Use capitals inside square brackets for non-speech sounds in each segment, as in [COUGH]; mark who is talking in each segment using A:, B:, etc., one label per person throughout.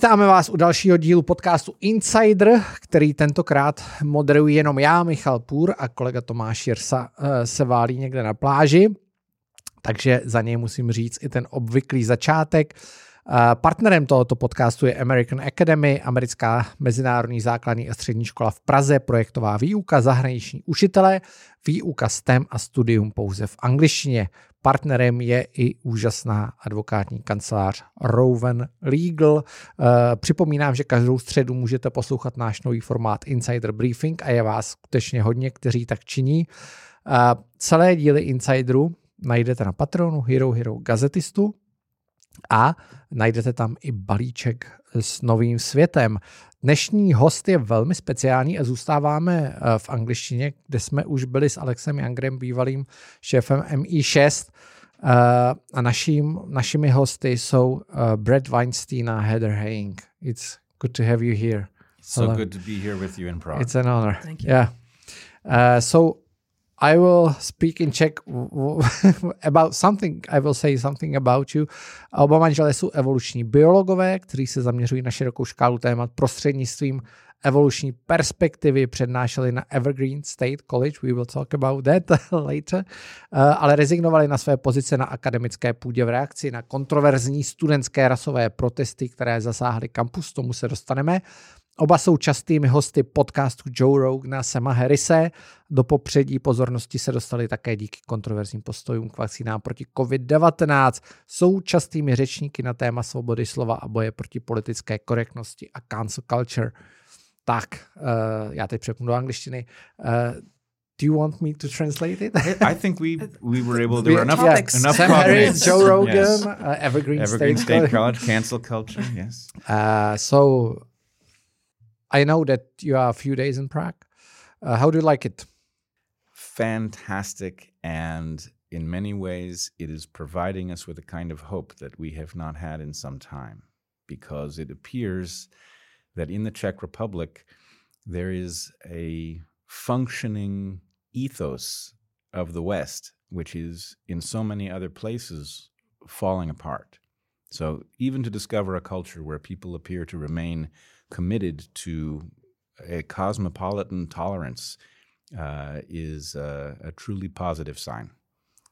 A: Vítáme vás u dalšího dílu podcastu Insider, který tentokrát moderuji jenom já, Michal Půr a kolega Tomáš Jirsa eh, se válí někde na pláži, takže za něj musím říct i ten obvyklý začátek. Eh, partnerem tohoto podcastu je American Academy, americká mezinárodní základní a střední škola v Praze, projektová výuka, zahraniční učitele, výuka STEM a studium pouze v angličtině. Partnerem je i úžasná advokátní kancelář Rowan Legal. Eh, připomínám, že každou středu můžete poslouchat náš nový formát Insider Briefing a je vás skutečně hodně, kteří tak činí. Eh, celé díly Insideru najdete na Patronu Hero Hero Gazetistu a najdete tam i balíček s novým světem. Dnešní host je velmi speciální a zůstáváme eh, v angličtině, kde jsme už byli s Alexem Jangrem, bývalým šéfem MI6. Eh, a naším, našimi hosty jsou eh, Brad Weinstein a Heather Haying. It's good to have you here.
B: So Hello. good to be here with you in Prague.
A: It's an honor.
C: Thank you.
A: Yeah. Uh, so I will speak in Czech [LAUGHS] about something, I will say something about you. Oba manželé jsou evoluční biologové, kteří se zaměřují na širokou škálu témat prostřednictvím evoluční perspektivy přednášeli na Evergreen State College, we will talk about that [LAUGHS] later, uh, ale rezignovali na své pozice na akademické půdě v reakci na kontroverzní studentské rasové protesty, které zasáhly kampus, tomu se dostaneme. Oba jsou častými hosty podcastu Joe Rogana Sema Harrise. Do popředí pozornosti se dostali také díky kontroverzním postojům k vakcínám proti COVID-19. Jsou častými řečníky na téma svobody slova a boje proti politické korektnosti a cancel culture. Tak, uh, já teď přepnu do angličtiny. Uh, do you want me to translate it?
B: I think we we were able. There were enough topics. enough
A: Sam
B: topics.
A: Harris, Joe Rogan,
B: Yes.
A: uh, Evergreen,
B: Evergreen
A: State,
B: State.
A: College,
B: cancel culture. Yes.
A: Uh, so I know that you are a few days in Prague. Uh, how do you like it?
B: Fantastic, and in many ways, it is providing us with a kind of hope that we have not had in some time, because it appears that in the Czech Republic there is a functioning ethos of the West, which is in so many other places falling apart. So, even to discover a culture where people appear to remain committed to a cosmopolitan tolerance uh, is uh, a truly positive sign.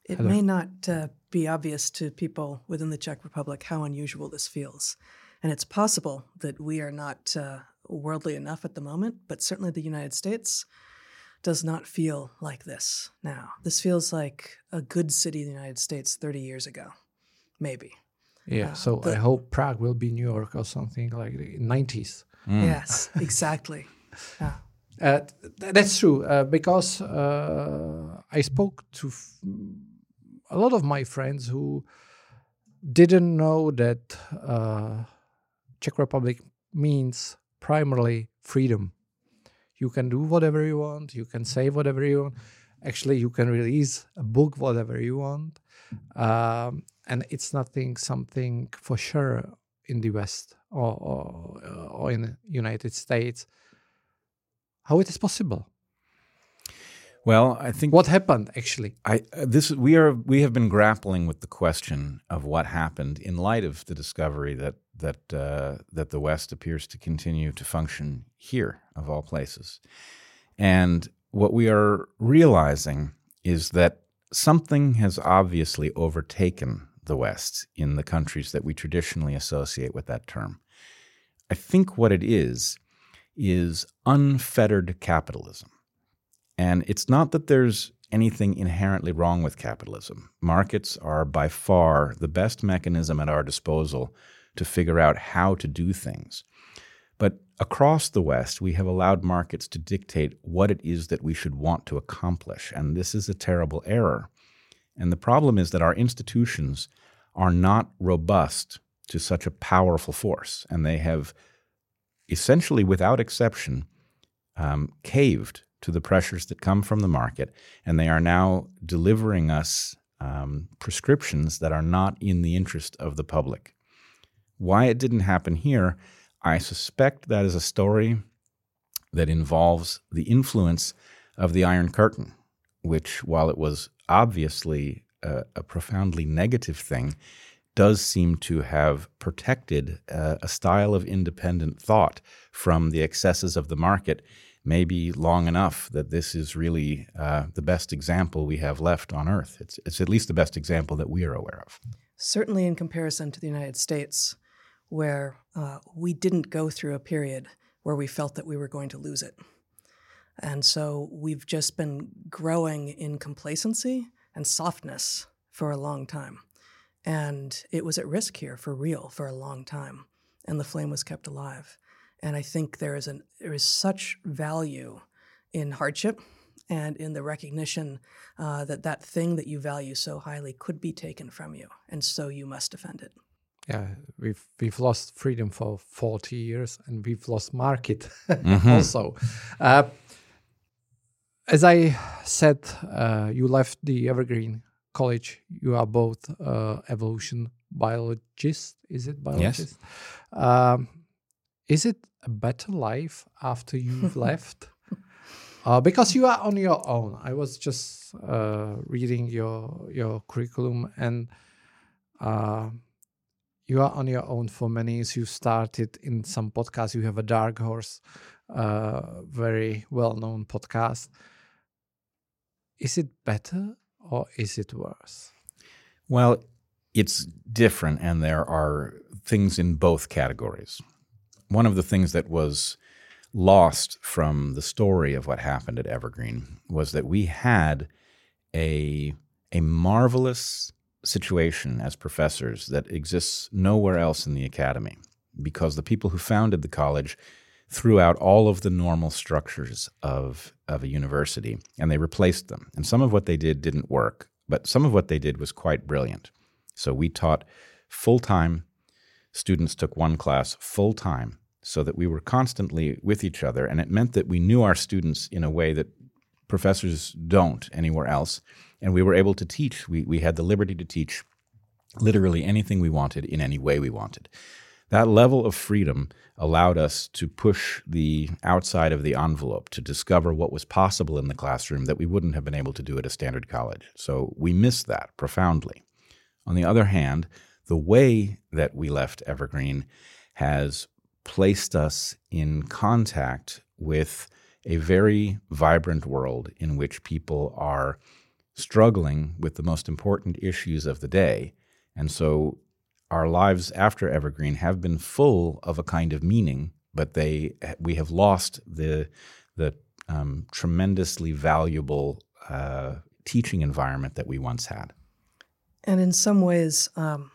C: It
A: Hello.
C: may not uh, be obvious to people within the Czech Republic how unusual this feels. And it's possible that we are not uh, worldly enough at the moment, but certainly the United States does not feel like this now. This feels like a good city in the United States 30 years ago, maybe.
A: Yeah,
C: Uh,
A: so I hope Prague will be New York or something like the 90s.
C: Yes, exactly. [LAUGHS] Yeah.
A: Uh, th- that's true uh, because uh, I spoke to a lot of my friends who didn't know that uh, Czech Republic means primarily freedom. You can do whatever you want. You can say whatever you want. Actually, you can release a book whatever you want, um, and it's nothing something for sure in the West or, or, or in the United States how it is possible?
B: Well, I think
A: what happened actually?
B: I uh, this we are we have been grappling with the question of what happened in light of the discovery that that uh, that the West appears to continue to function here of all places, and what we are realizing is that something has obviously overtaken the West in the countries that we traditionally associate with that term. I think what it is is unfettered capitalism. And it's not that there's anything inherently wrong with capitalism. Markets are by far the best mechanism at our disposal to figure out how to do things. But across the West, we have allowed markets to dictate what it is that we should want to accomplish. And this is a terrible error. And the problem is that our institutions are not robust to such a powerful force. And they have essentially, without exception, um, caved to the pressures that come from the market, and they are now delivering us um, prescriptions that are not in the interest of the public. Why it didn't happen here, I suspect that is a story that involves the influence of the Iron Curtain, which, while it was obviously a, a profoundly negative thing, does seem to have protected uh, a style of independent thought from the excesses of the market maybe long enough that this is really uh, the best example we have left on earth. It's, it's at least the best example that we are aware of.
C: Certainly, in comparison to the United States, where uh, we didn't go through a period where we felt that we were going to lose it. And so we've just been growing in complacency and softness for a long time. And it was at risk here for real for a long time. And the flame was kept alive. And I think there is an there is such value in hardship and in the recognition uh, that that thing that you value so highly could be taken from you, and so you must defend it.
A: Yeah, we've we've lost freedom for forty years, and we've lost market mm-hmm. [LAUGHS] also. Uh, as I said, uh, you left the Evergreen College. You are both uh, evolution biologists. Is it biologists? Yes. Um, is it a better life after you've [LAUGHS] left? Uh, because you are on your own. I was just uh, reading your your curriculum, and uh, you are on your own for many years. You started in some podcasts. You have a Dark Horse, uh, very well known podcast. Is it better or is it worse?
B: Well, it's different, and there are things in both categories one of the things that was lost from the story of what happened at Evergreen was that we had a a marvelous situation as professors that exists nowhere else in the academy because the people who founded the college threw out all of the normal structures of, of a university and they replaced them. And some of what they did didn't work, but some of what they did was quite brilliant. So we taught full time students took one class full time so that we were constantly with each other. And it meant that we knew our students in a way that professors don't anywhere else. And we were able to teach. We, we had the liberty to teach literally anything we wanted in any way we wanted. That level of freedom allowed us to push the outside of the envelope to discover what was possible in the classroom that we wouldn't have been able to do at a standard college. So we missed that profoundly. On the other hand, the way that we left Evergreen has placed us in contact with a very vibrant world in which people are struggling with the most important issues of the day. And so our lives after Evergreen have been full of a kind of meaning, but they we have lost the the um, tremendously valuable uh, teaching environment that we once had.
C: And in some ways, um,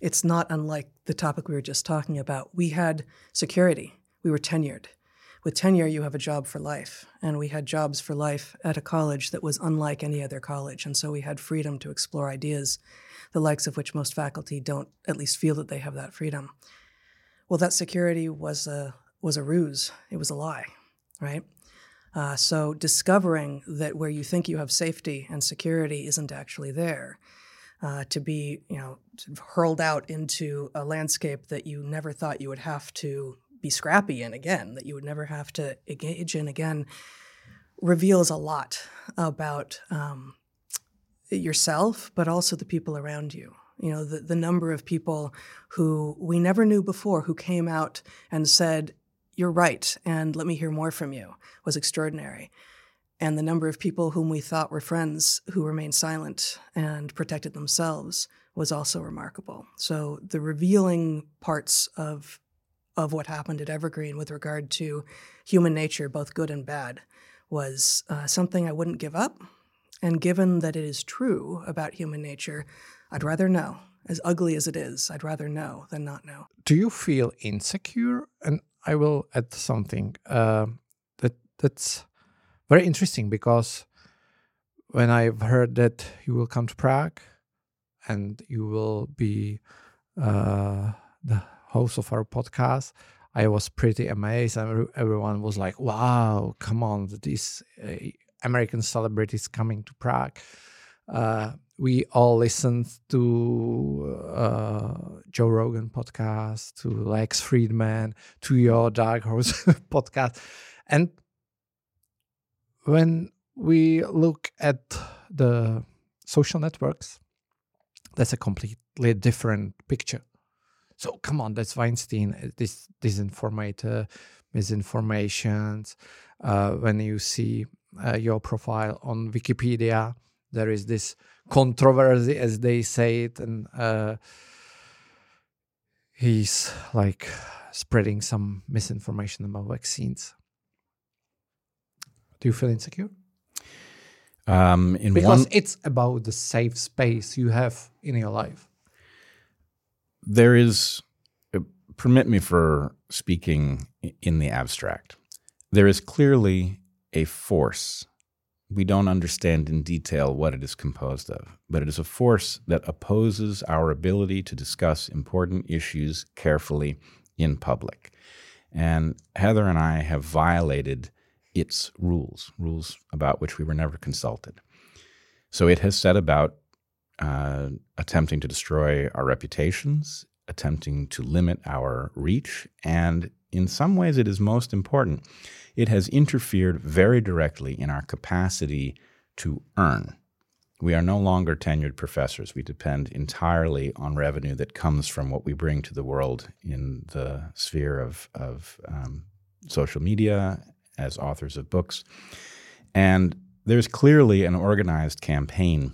C: it's not unlike the topic we were just talking about. We had security, we were tenured. With tenure, you have a job for life. And we had jobs for life at a college that was unlike any other college. And so we had freedom to explore ideas, the likes of which most faculty don't at least feel that they have that freedom. Well, that security was a, was a ruse, it was a lie, right? Uh, so discovering that where you think you have safety and security isn't actually there uh, to be, you know, sort of hurled out into a landscape that you never thought you would have to be scrappy in again, that you would never have to engage in again, reveals a lot about um, yourself, but also the people around you. You know, the, the number of people who we never knew before who came out and said, You're right, and let me hear more from you was extraordinary and the number of people whom we thought were friends who remained silent and protected themselves was also remarkable. So the revealing parts of of what happened at Evergreen with regard to human nature, both good and bad, was uh, something I wouldn't give up. And given that it is true about human nature, I'd rather know. As ugly as it is, I'd rather know than not know.
A: Do you feel insecure? And I will add something uh, that that's very interesting because when I've heard that you will come to Prague and you will be uh, the host of our podcast, I was pretty amazed. And everyone was like, wow, come on, This uh, American celebrities coming to Prague. Uh, we all listened to uh, Joe Rogan podcast, to Lex Fridman, to your Dark Horse [LAUGHS] podcast. And when we look at the social networks, that's a completely different picture. So come on, that's Weinstein. This disinformator, misinformations. Uh, when you see uh, your profile on Wikipedia, there is this controversy, as they say it, and uh, he's like spreading some misinformation about vaccines. Do you feel insecure?
B: Um, in
A: because
B: one,
A: it's about the safe space you have in your life.
B: there is. uh, Permit me for speaking in the abstract. There is clearly a force. We don't understand in detail what it is composed of, but it is a force that opposes our ability to discuss important issues carefully in public. And Heather and I have violated its rules, rules about which we were never consulted. So it has set about uh, attempting to destroy our reputations, attempting to limit our reach, and in some ways, it is most important. It has interfered very directly in our capacity to earn. We are no longer tenured professors. We depend entirely on revenue that comes from what we bring to the world in the sphere of, of um, social media as authors of books. And there's clearly an organized campaign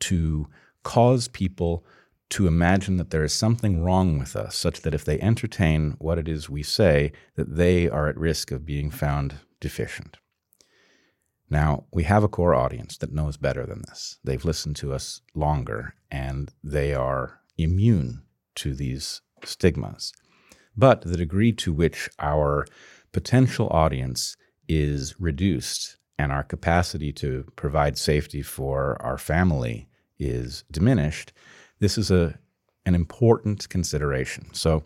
B: to cause people to imagine that there is something wrong with us, such that if they entertain what it is we say, that they are at risk of being found deficient. Now, we have a core audience that knows better than this. They've listened to us longer and they are immune to these stigmas. But the degree to which our potential audience is reduced and our capacity to provide safety for our family is diminished, this is a, an important consideration. So,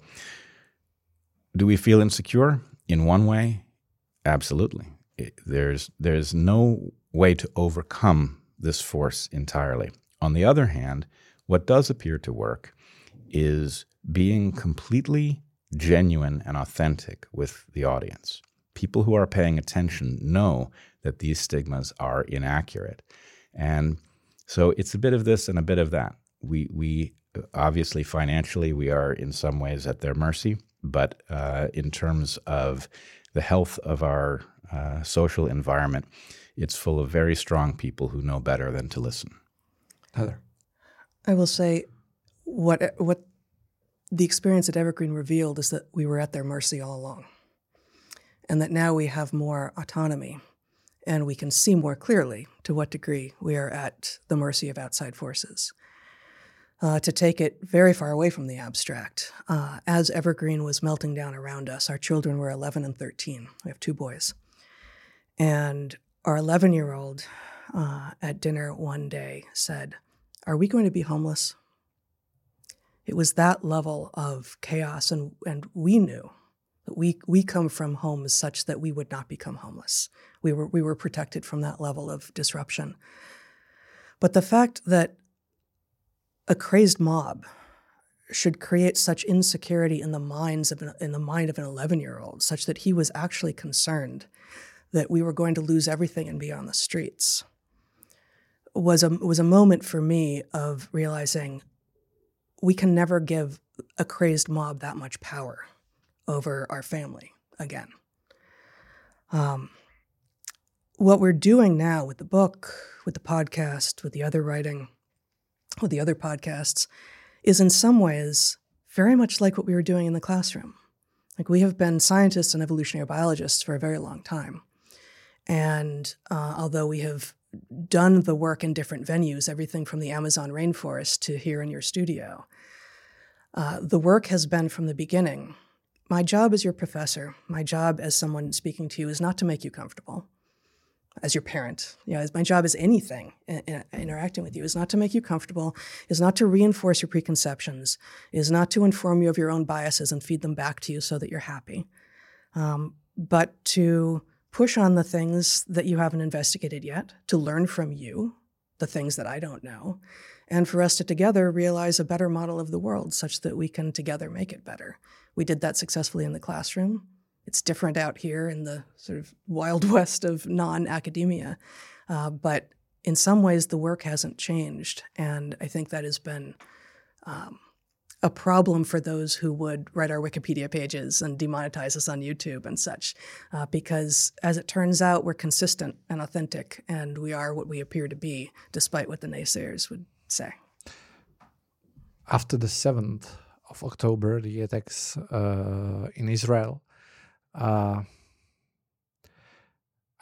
B: do we feel insecure? In one way, absolutely. It- there's, there's no way to overcome this force entirely. On the other hand, what does appear to work is being completely genuine and authentic with the audience. People who are paying attention know that these stigmas are inaccurate. And so it's a bit of this and a bit of that. We, we obviously financially, we are in some ways at their mercy, but uh, in terms of the health of our uh, social environment, it's full of very strong people who know better than to listen.
A: Heather.
C: I will say what what the experience at Evergreen revealed is that we were at their mercy all along. And that now we have more autonomy and we can see more clearly to what degree we are at the mercy of outside forces. Uh, to take it very far away from the abstract, uh, as Evergreen was melting down around us, our children were 11 and 13. We have two boys. And our 11 year old uh, at dinner one day said, Are we going to be homeless? It was that level of chaos, and, and we knew that we, we come from homes such that we would not become homeless. We were, we were protected from that level of disruption. But the fact that a crazed mob should create such insecurity in the minds of an, in the mind of an 11 year old such that he was actually concerned that we were going to lose everything and be on the streets was a was a moment for me of realizing we can never give a crazed mob that much power over our family again. Um, what we're doing now with the book, with the podcast, with the other writing, with the other podcasts, is in some ways very much like what we were doing in the classroom. Like we have been scientists and evolutionary biologists for a very long time. And uh, although we have done the work in different venues, everything from the Amazon rainforest to here in your studio, uh, the work has been from the beginning. My job as your professor, my job as someone speaking to you is not to make you comfortable. As your parent, you know, my job as anything in, in, interacting with you is not to make you comfortable, is not to reinforce your preconceptions, is not to inform you of your own biases and feed them back to you so that you're happy, um, but to push on the things that you haven't investigated yet, to learn from you the things that I don't know, and for us to together realize a better model of the world such that we can together make it better. We did that successfully in the classroom. It's different out here in the sort of wild [LAUGHS] west of non academia. Uh, but in some ways, the work hasn't changed. And I think that has been um, a problem for those who would write our Wikipedia pages and demonetize us on YouTube and such. Uh, because as it turns out, we're consistent and authentic, and we are what we appear to be, despite what the naysayers would say.
A: After the 7th of October, the attacks uh, in Israel, uh,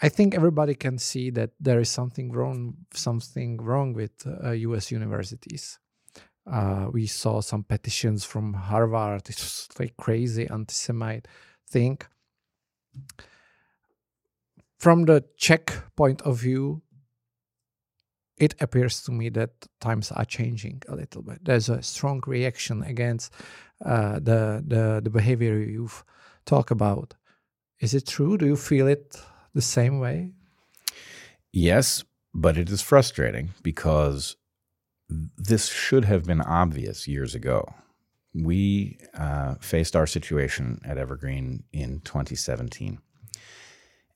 A: I think everybody can see that there is something wrong, something wrong with U.S. Uh, universities. Uh, we saw some petitions from Harvard. [LAUGHS] It's like crazy anti-Semite thing. From the Czech point of view, it appears to me that times are changing a little bit. There's a strong reaction against uh, the, the the behavior you've talked about. Is it true? Do you feel it the same way?
B: Yes, but it is frustrating because this should have been obvious years ago. We uh, faced our situation at Evergreen in 2017.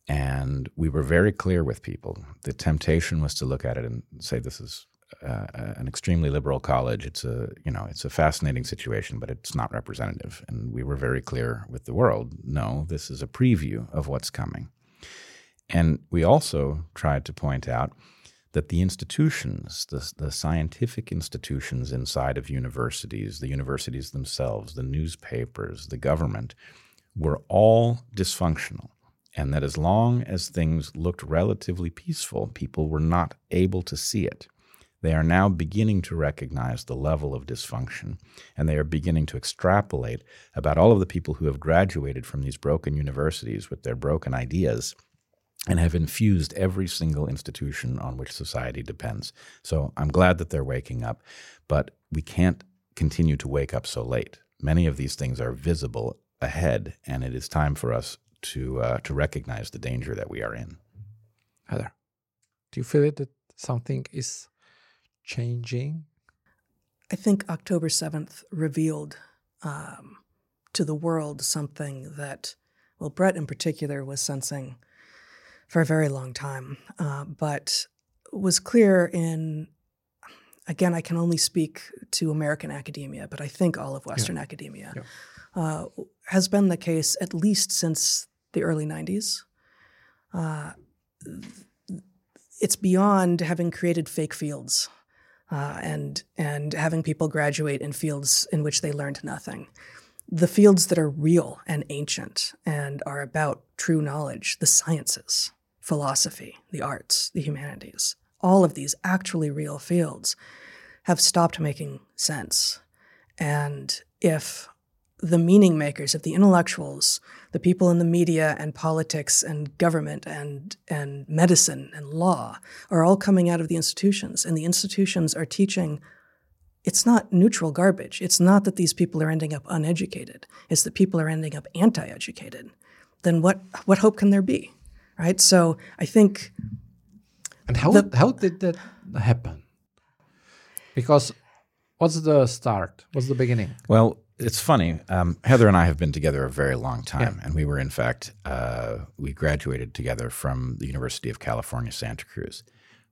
B: And we were very clear with people. The temptation was to look at it and say, this is uh, an extremely liberal college. It's a, you know, it's a fascinating situation, but it's not representative. And we were very clear with the world, no, this is a preview of what's coming. And we also tried to point out that the institutions, the, the scientific institutions inside of universities, the universities themselves, the newspapers, the government, were all dysfunctional. And that as long as things looked relatively peaceful, people were not able to see it. They are now beginning to recognize the level of dysfunction, and they are beginning to extrapolate about all of the people who have graduated from these broken universities with their broken ideas and have infused every single institution on which society depends. So I'm glad that they're waking up, but we can't continue to wake up so late. Many of these things are visible ahead, and it is time for us to uh, to recognize the danger that we are in.
A: Heather, do you feel it that something is changing?
C: I think October seventh revealed um, to the world something that, well, Bret in particular was sensing for a very long time, uh, but was clear in again, I can only speak to American academia, but I think all of Western yeah. academia yeah. Uh, has been the case at least since the early 90s. Uh, it's beyond having created fake fields uh, and, and having people graduate in fields in which they learned nothing the fields that are real and ancient and are about true knowledge, the sciences, philosophy, the arts, the humanities, all of these actually real fields have stopped making sense. And if the meaning makers, if the intellectuals, the people in the media and politics and government and, and medicine and law are all coming out of the institutions, and the institutions are teaching it's not neutral garbage. It's not that these people are ending up uneducated. It's that people are ending up anti-educated. Then what what hope can there be? right? So I think.
A: And how the, how did that happen? Because what's the start? What's the beginning?
B: Well, it's funny. Um, Heather and I have been together a very long time, yeah. and we were, in fact, uh, we graduated together from the University of California, Santa Cruz.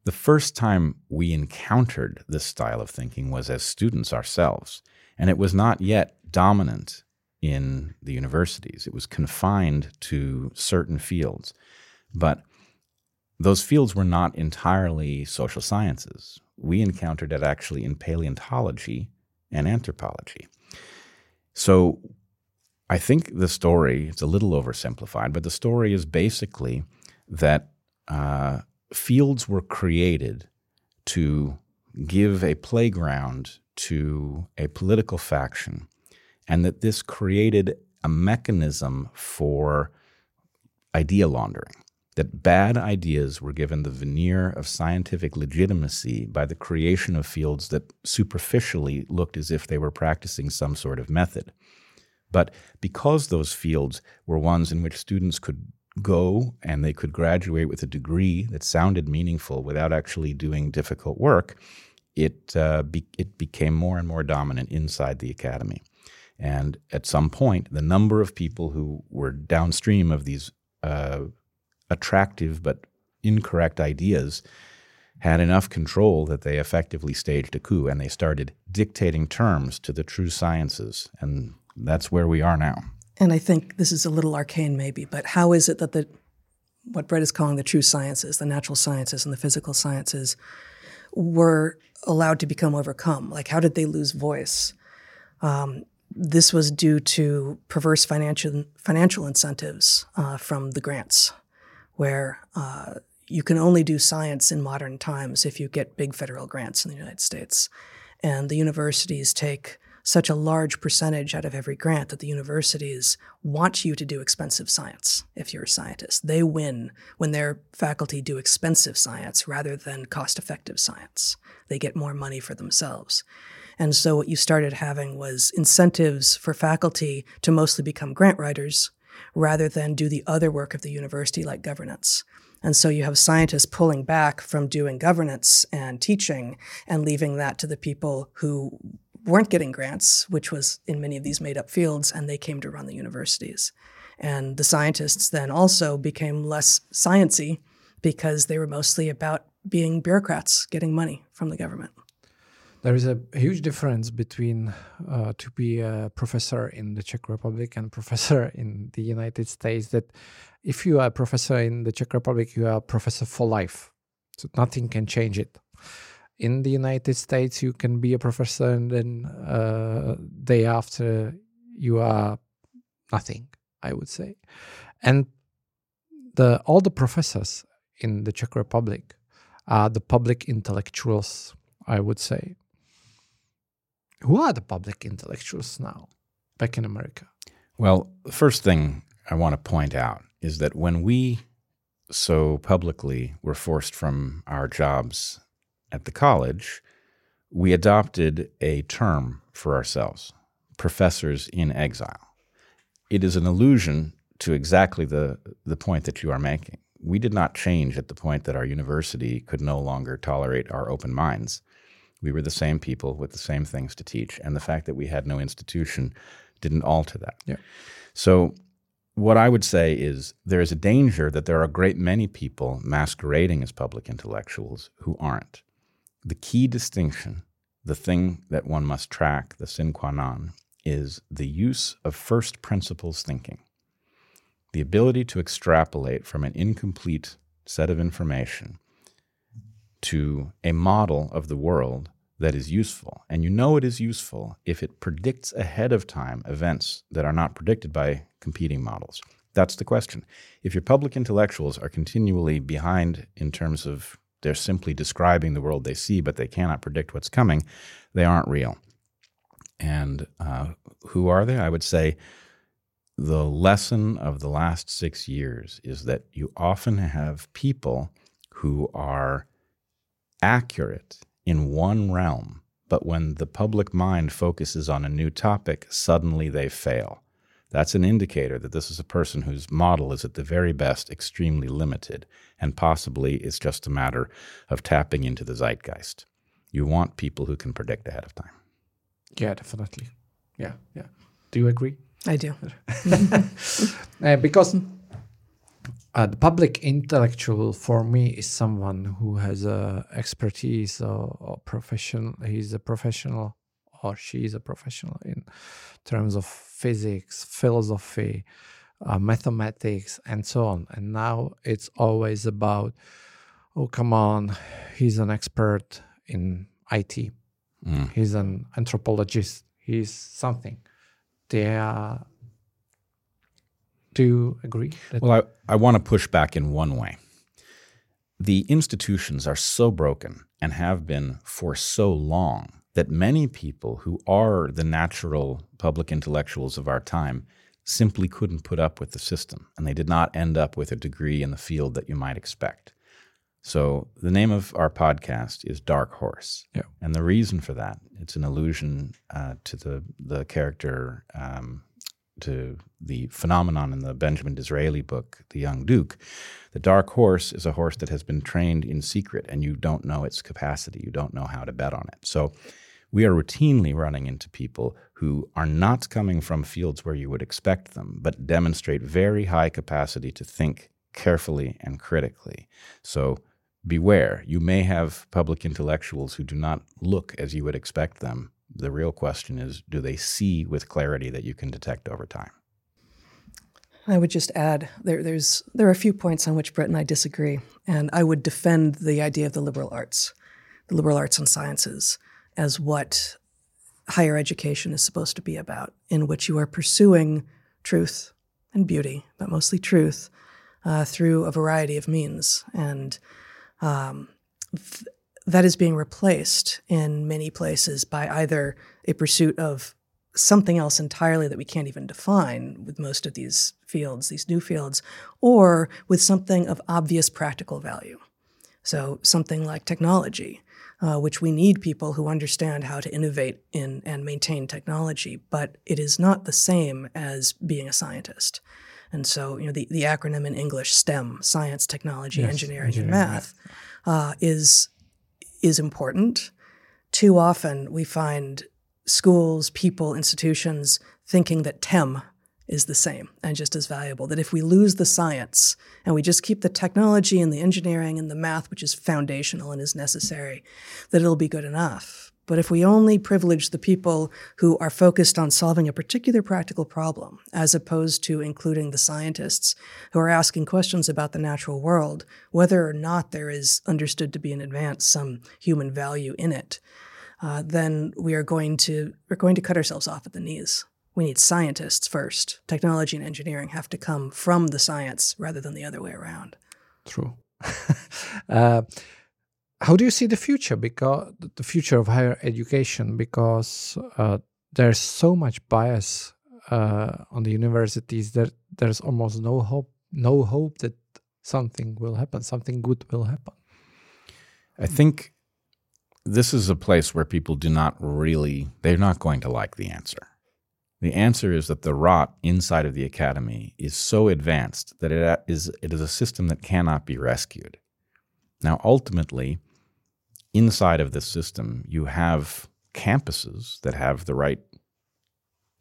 B: The first time we encountered this style of thinking was as students ourselves, and it was not yet dominant in the universities. It was confined to certain fields. But those fields were not entirely social sciences. We encountered it actually in paleontology and anthropology. So I think the story, it's a little oversimplified, but the story is basically that uh, fields were created to give a playground to a political faction, and that this created a mechanism for idea laundering that bad ideas were given the veneer of scientific legitimacy by the creation of fields that superficially looked as if they were practicing some sort of method. But because those fields were ones in which students could go and they could graduate with a degree that sounded meaningful without actually doing difficult work, it, uh, be, it became more and more dominant inside the academy. And at some point, the number of people who were downstream of these uh, attractive but incorrect ideas had enough control that they effectively staged a coup and they started dictating terms to the true sciences. And that's where we are now.
C: And I think this is a little arcane, maybe, but how is it that the what Bret is calling the true sciences, the natural sciences and the physical sciences, were allowed to become overcome? Like, how did they lose voice? Um, this was due to perverse financial financial incentives uh, from the grants, where uh, you can only do science in modern times if you get big federal grants in the United States, and the universities take such a large percentage out of every grant that the universities want you to do expensive science if you're a scientist. They win when their faculty do expensive science rather than cost effective science. They get more money for themselves. And so what you started having was incentives for faculty to mostly become grant writers rather than do the other work of the university like governance. And so you have scientists pulling back from doing governance and teaching and leaving that to the people who weren't getting grants, which was in many of these made up fields, and they came to run the universities. And the scientists then also became less sciency because they were mostly about being bureaucrats, getting money from the government.
A: There is a huge difference between uh, to be a professor in the Czech Republic and [LAUGHS] professor in the United States. That if you are a professor in the Czech Republic, you are a professor for life, so nothing can change it in the United States, you can be a professor and then uh, day after you are nothing, I would say. And the all the professors in the Czech Republic are the public intellectuals, I would say. Who are the public intellectuals now back in America?
B: Well, the first thing I want to point out is that when we so publicly were forced from our jobs at the college, we adopted a term for ourselves professors in exile. It is an allusion to exactly the, the point that you are making. We did not change at the point that our university could no longer tolerate our open minds. We were the same people with the same things to teach, and the fact that we had no institution didn't alter that.
A: Yeah.
B: So, what I would say is there is a danger that there are a great many people masquerading as public intellectuals who aren't. The key distinction, the thing that one must track, the sine qua non, is the use of first principles thinking. The ability to extrapolate from an incomplete set of information to a model of the world that is useful. And you know it is useful if it predicts ahead of time events that are not predicted by competing models. That's the question. If your public intellectuals are continually behind in terms of they're simply describing the world they see, but they cannot predict what's coming. They aren't real. And uh, who are they? I would say the lesson of the last six years is that you often have people who are accurate in one realm, but when the public mind focuses on a new topic, suddenly they fail. That's an indicator that this is a person whose model is at the very best extremely limited, and possibly it's just a matter of tapping into the zeitgeist. You want people who can predict ahead of time.
A: Yeah, definitely. Yeah, yeah. Do you agree?
C: I do. [LAUGHS]
A: uh, because uh, the public intellectual for me is someone who has a expertise or, or profession. He's a professional or she is a professional in terms of physics, philosophy, uh, mathematics, and so on. And now it's always about, oh, come on, he's an expert in IT, mm. he's an anthropologist, he's something. They are. Do you agree?
B: well, I, I want to push back in one way. The institutions are so broken and have been for so long that many people who are the natural public intellectuals of our time simply couldn't put up with the system, and they did not end up with a degree in the field that you might expect. So the name of our podcast is Dark Horse,
A: yeah.
B: and the reason for that it's an allusion uh, to the the character um, to the phenomenon in the Benjamin Disraeli book, The Young Duke. The dark horse is a horse that has been trained in secret, and you don't know its capacity. You don't know how to bet on it. So we are routinely running into people who are not coming from fields where you would expect them, but demonstrate very high capacity to think carefully and critically. So beware. You may have public intellectuals who do not look as you would expect them. The real question is do they see with clarity that you can detect over time?
C: I would just add there, there's there are a few points on which Bret and I disagree, and I would defend the idea of the liberal arts, the liberal arts and sciences, as what higher education is supposed to be about, in which you are pursuing truth and beauty, but mostly truth, uh, through a variety of means. And um, th- that is being replaced in many places by either a pursuit of something else entirely that we can't even define with most of these fields, these new fields, or with something of obvious practical value. So, something like technology, uh, which we need people who understand how to innovate in and maintain technology, but it is not the same as being a scientist. And so, you know, the, the acronym in English, STEM, science, technology, yes, engineering, engineering, and math, uh, is is important. Too often, we find schools, people, institutions thinking that TEM is the same and just as valuable. That if we lose the science and we just keep the technology and the engineering and the math, which is foundational and is necessary, that it'll be good enough. But if we only privilege the people who are focused on solving a particular practical problem, as opposed to including the scientists who are asking questions about the natural world, whether or not there is understood to be in advance some human value in it, uh, then we are going to we're going to cut ourselves off at the knees we need scientists first. Technology and engineering have to come from the science rather than the other way around.
A: True. [LAUGHS] uh, how do you see the future? Because the future of higher education, because uh, there's so much bias uh, on the universities that there's almost no hope, no hope that something will happen, something good will happen.
B: I think this is a place where people do not really, they're not going to like the answer. The answer is that the rot inside of the academy is so advanced that it is, it is a system that cannot be rescued. Now, ultimately, inside of this system, you have campuses that have the right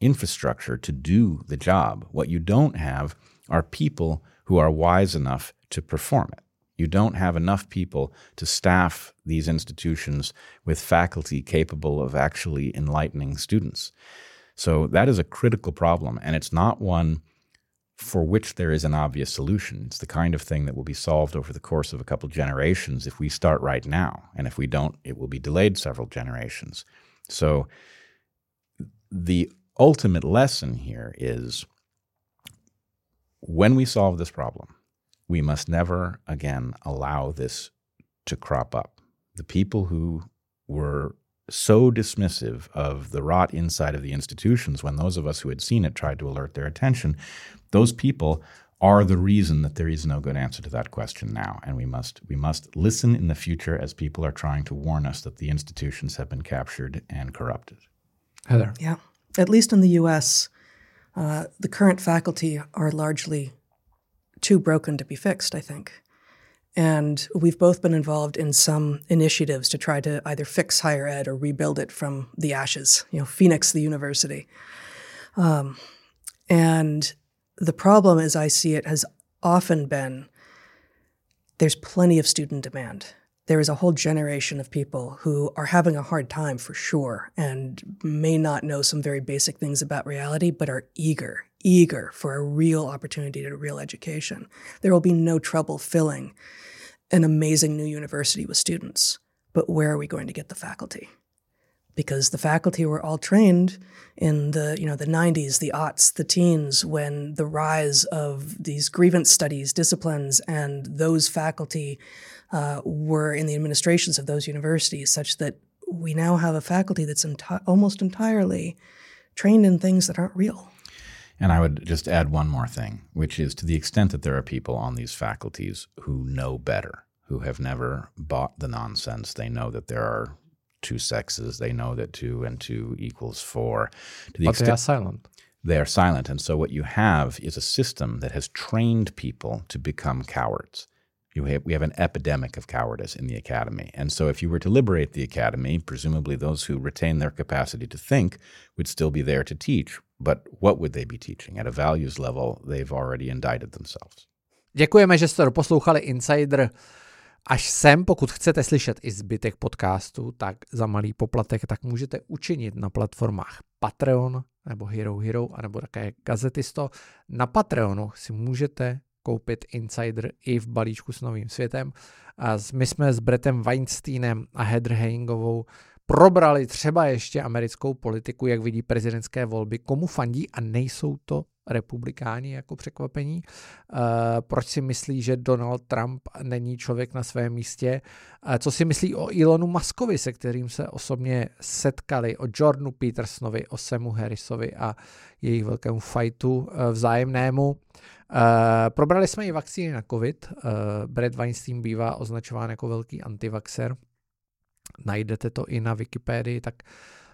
B: infrastructure to do the job. What you don't have are people who are wise enough to perform it. You don't have enough people to staff these institutions with faculty capable of actually enlightening students. So that is a critical problem, and it's not one for which there is an obvious solution. It's the kind of thing that will be solved over the course of a couple generations if we start right now. And if we don't, it will be delayed several generations. So the ultimate lesson here is when we solve this problem, we must never again allow this to crop up. The people who were so dismissive of the rot inside of the institutions when those of us who had seen it tried to alert their attention, those people are the reason that there is no good answer to that question now. And we must we must listen in the future as people are trying to warn us that the institutions have been captured and corrupted.
A: Heather.
C: Yeah. At least in the US, uh, the current faculty are largely too broken to be fixed, I think. And we've both been involved in some initiatives to try to either fix higher ed or rebuild it from the ashes, you know, Phoenix the university. Um, and the problem, as I see it, has often been there's plenty of student demand. There is a whole generation of people who are having a hard time for sure and may not know some very basic things about reality, but are eager, eager for a real opportunity to real education. There will be no trouble filling an amazing new university with students, but where are we going to get the faculty? Because the faculty were all trained in the you know the 90s, the aughts, the teens, when the rise of these grievance studies disciplines and those faculty uh, were in the administrations of those universities, such that we now have a faculty that's enti- almost entirely trained in things that aren't real.
B: And I would just add one more thing, which is to the extent that there are people on these faculties who know better, who have never bought the nonsense, they know that there are two sexes, they know that two and two equals four.
A: To the but extent, they are silent.
B: They are silent. And so what you have is a system that has trained people to become cowards. Have, we have an epidemic of cowardice in the academy. And so, if you were to liberate the academy, presumably those who retain their capacity to think would still be there to teach. But what would they be teaching? At a values level, they've already indicted themselves.
A: Děkujeme, že jste doposlouchali Insider až sem, pokud chcete slyšet i zbytek podcastu, tak za malý poplatek, tak můžete učinit na platformách Patreon nebo Hero Hero, anebo také Gazetisto. Na Patreonu si můžete koupit Insider i v balíčku s novým světem. A my jsme s Bretem Weinsteinem a Heather Heingovou probrali třeba ještě americkou politiku, jak vidí prezidentské volby, komu fandí a nejsou to republikáni jako překvapení. Uh, proč si myslí, že Donald Trump není člověk na svém místě? Uh, co si myslí o Elonu Muskovi, se kterým se osobně setkali, o Jordanu Petersonovi, o Samu Harrisovi a jejich velkému fightu uh, vzájemnému. Probrali jsme i vakcíny na COVID. Brad Weinstein bývá označován jako velký antivaxer. Najdete to i na Wikipedii, tak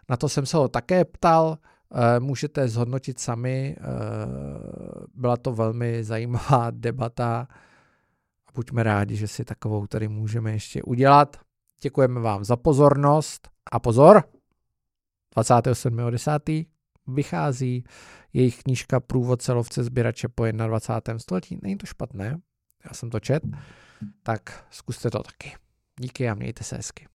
A: na to jsem se ho také ptal. Uh, můžete zhodnotit sami. Uh, byla to velmi zajímavá [LAUGHS] debata. Buďme rádi, že si takovou tady můžeme ještě udělat. Děkujeme vám za pozornost a pozor, 27.10. vychází jejich knížka Průvodce lovce sběrače po 21. století. Není to špatné, já jsem to čet, tak zkuste to taky. Díky a mějte se hezky.